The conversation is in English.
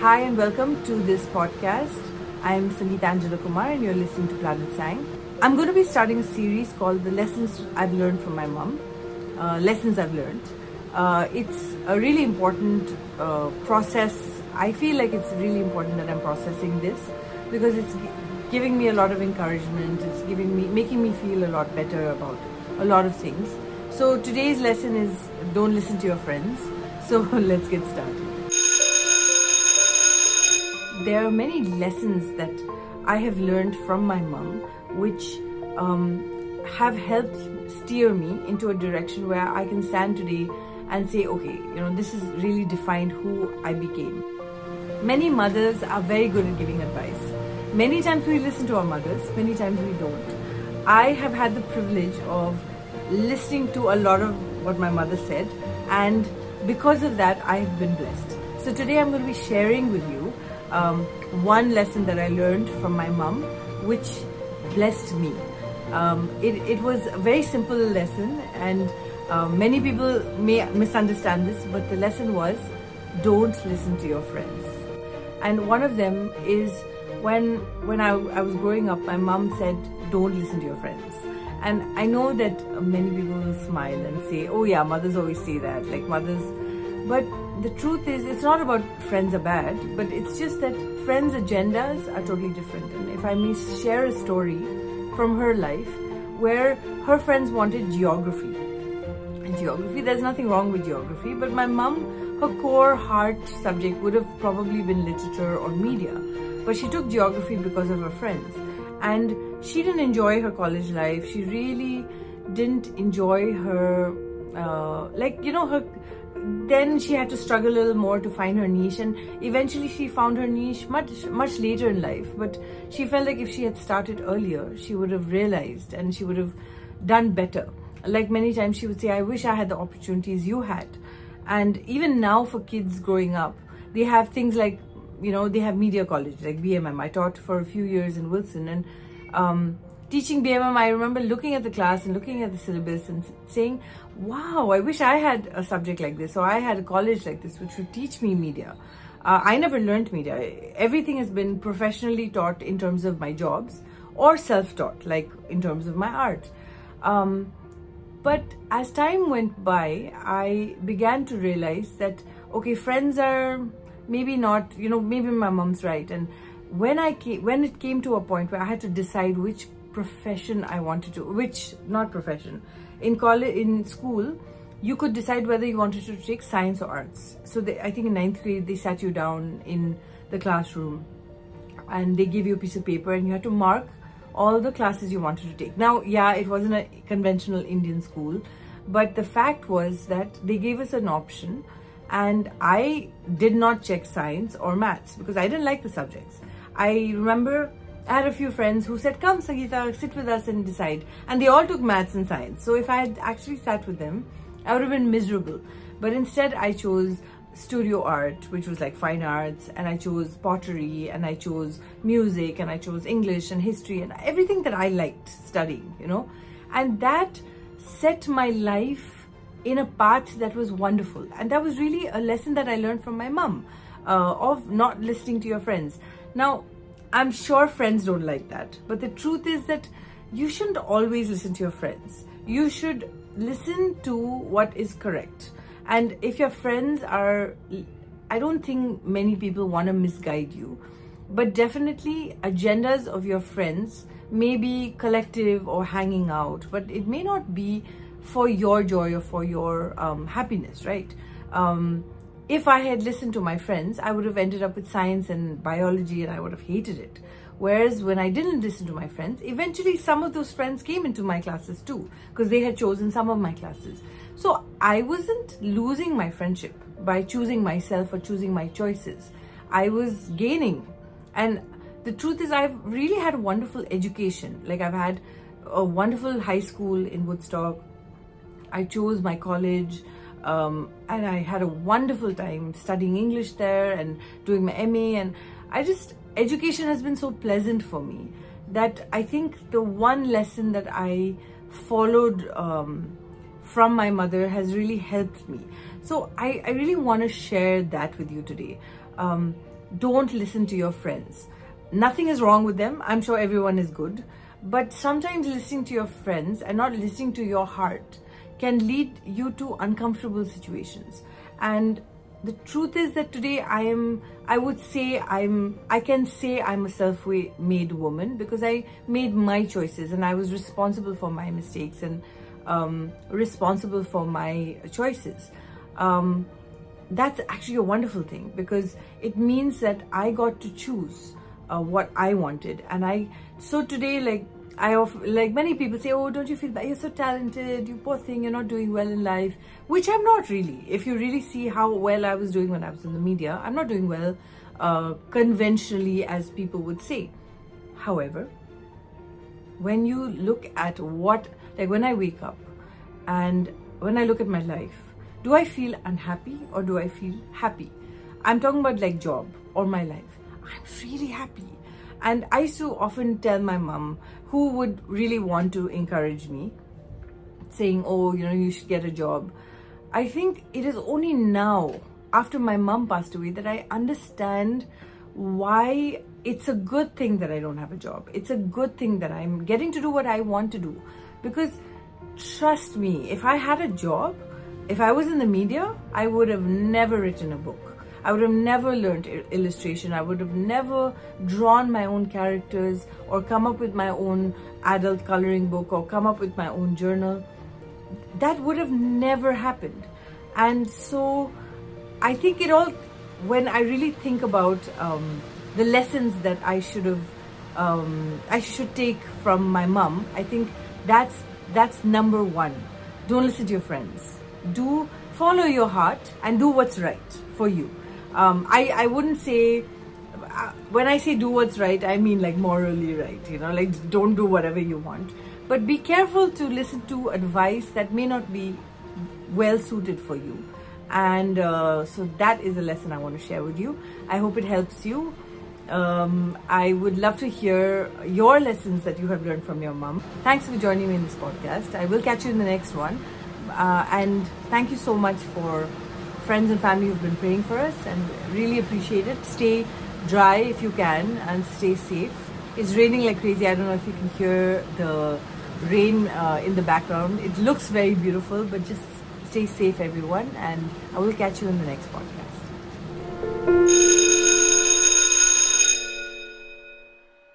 Hi and welcome to this podcast. I'm Sangeeta Angela Kumar and you're listening to Planet Sang. I'm going to be starting a series called The Lessons I've Learned from My Mom. Uh, lessons I've learned. Uh, it's a really important uh, process. I feel like it's really important that I'm processing this because it's giving me a lot of encouragement. It's giving me, making me feel a lot better about a lot of things. So today's lesson is don't listen to your friends. So let's get started there are many lessons that I have learned from my mom, which um, have helped steer me into a direction where I can stand today and say, okay, you know, this has really defined who I became. Many mothers are very good at giving advice. Many times we listen to our mothers, many times we don't. I have had the privilege of listening to a lot of what my mother said, and because of that, I've been blessed. So today I'm going to be sharing with you um, one lesson that I learned from my mom, which blessed me. Um, it, it was a very simple lesson and uh, many people may misunderstand this, but the lesson was don't listen to your friends. And one of them is when when I, I was growing up, my mom said, don't listen to your friends. And I know that many people will smile and say, oh yeah, mothers always say that, like mothers. But the truth is, it's not about friends are bad, but it's just that friends' agendas are totally different. And if I may share a story from her life where her friends wanted geography. And geography, there's nothing wrong with geography, but my mom, her core heart subject would have probably been literature or media. But she took geography because of her friends. And she didn't enjoy her college life. She really didn't enjoy her, uh, like, you know, her then she had to struggle a little more to find her niche and eventually she found her niche much much later in life. But she felt like if she had started earlier she would have realized and she would have done better. Like many times she would say i wish i had the opportunities you had. And even now for kids growing up they have things like you know they have media college like bmm i taught for a few years in wilson and um, teaching BMM, I remember looking at the class and looking at the syllabus and saying, wow, I wish I had a subject like this or I had a college like this which would teach me media. Uh, I never learned media. Everything has been professionally taught in terms of my jobs or self-taught, like in terms of my art. Um, but as time went by, I began to realize that, okay, friends are maybe not, you know, maybe my mom's right. And when I came, when it came to a point where I had to decide which profession I wanted to, which not profession. In college, in school, you could decide whether you wanted to take science or arts. So they, I think in ninth grade, they sat you down in the classroom and they gave you a piece of paper and you had to mark all the classes you wanted to take. Now, yeah, it wasn't a conventional Indian school, but the fact was that they gave us an option and I did not check science or maths because I didn't like the subjects. I remember I had a few friends who said, come Sangeeta, sit with us and decide. And they all took maths and science. So if I had actually sat with them, I would have been miserable. But instead I chose studio art, which was like fine arts, and I chose pottery, and I chose music, and I chose English and history, and everything that I liked studying, you know. And that set my life in a path that was wonderful. And that was really a lesson that I learned from my mum uh, of not listening to your friends. Now, I'm sure friends don't like that. But the truth is that you shouldn't always listen to your friends. You should listen to what is correct. And if your friends are, I don't think many people want to misguide you, but definitely agendas of your friends may be collective or hanging out, but it may not be for your joy or for your um, happiness, right? Um, if I had listened to my friends, I would have ended up with science and biology and I would have hated it. Whereas when I didn't listen to my friends, eventually some of those friends came into my classes too because they had chosen some of my classes. So I wasn't losing my friendship by choosing myself or choosing my choices. I was gaining. And the truth is I've really had a wonderful education. Like I've had a wonderful high school in Woodstock. I chose my college um, and I had a wonderful time studying English there and doing my MA and I just education has been so pleasant for me that I think the one lesson that I followed um, from my mother has really helped me. So I, I really want to share that with you today. Um, don't listen to your friends. Nothing is wrong with them. I'm sure everyone is good. But sometimes listening to your friends and not listening to your heart can lead you to uncomfortable situations. And the truth is that today I am, I would say I'm, I can say I'm a self-made woman because I made my choices and I was responsible for my mistakes and um, responsible for my choices. Um, that's actually a wonderful thing because it means that I got to choose uh, what I wanted. And I, so today, like, I often, like many people say, oh, don't you feel bad? You're so talented, you poor thing, you're not doing well in life, which I'm not really. If you really see how well I was doing when I was in the media, I'm not doing well uh, conventionally as people would say. However, when you look at what, like when I wake up and when I look at my life, do I feel unhappy or do I feel happy? I'm talking about like job or my life. I'm really happy. And I used to often tell my mom, who would really want to encourage me, saying, oh, you know, you should get a job. I think it is only now, after my mom passed away, that I understand why it's a good thing that I don't have a job. It's a good thing that I'm getting to do what I want to do. Because trust me, if I had a job, if I was in the media, I would have never written a book. I would have never learned illustration. I would have never drawn my own characters or come up with my own adult coloring book or come up with my own journal. That would have never happened. And so I think it all, when I really think about um, the lessons that I should have, um, I should take from my mom, I think that's, that's number one. Don't listen to your friends do follow your heart and do what's right for you. Um, I, I wouldn't say, uh, when I say do what's right, I mean like morally right, you know, like don't do whatever you want. But be careful to listen to advice that may not be well suited for you. And uh, so that is a lesson I want to share with you. I hope it helps you. Um, I would love to hear your lessons that you have learned from your mom. Thanks for joining me in this podcast. I will catch you in the next one. Uh, and thank you so much for friends and family who've been praying for us and really appreciate it. Stay dry if you can and stay safe. It's raining like crazy. I don't know if you can hear the rain uh, in the background. It looks very beautiful, but just stay safe, everyone. And I will catch you in the next podcast.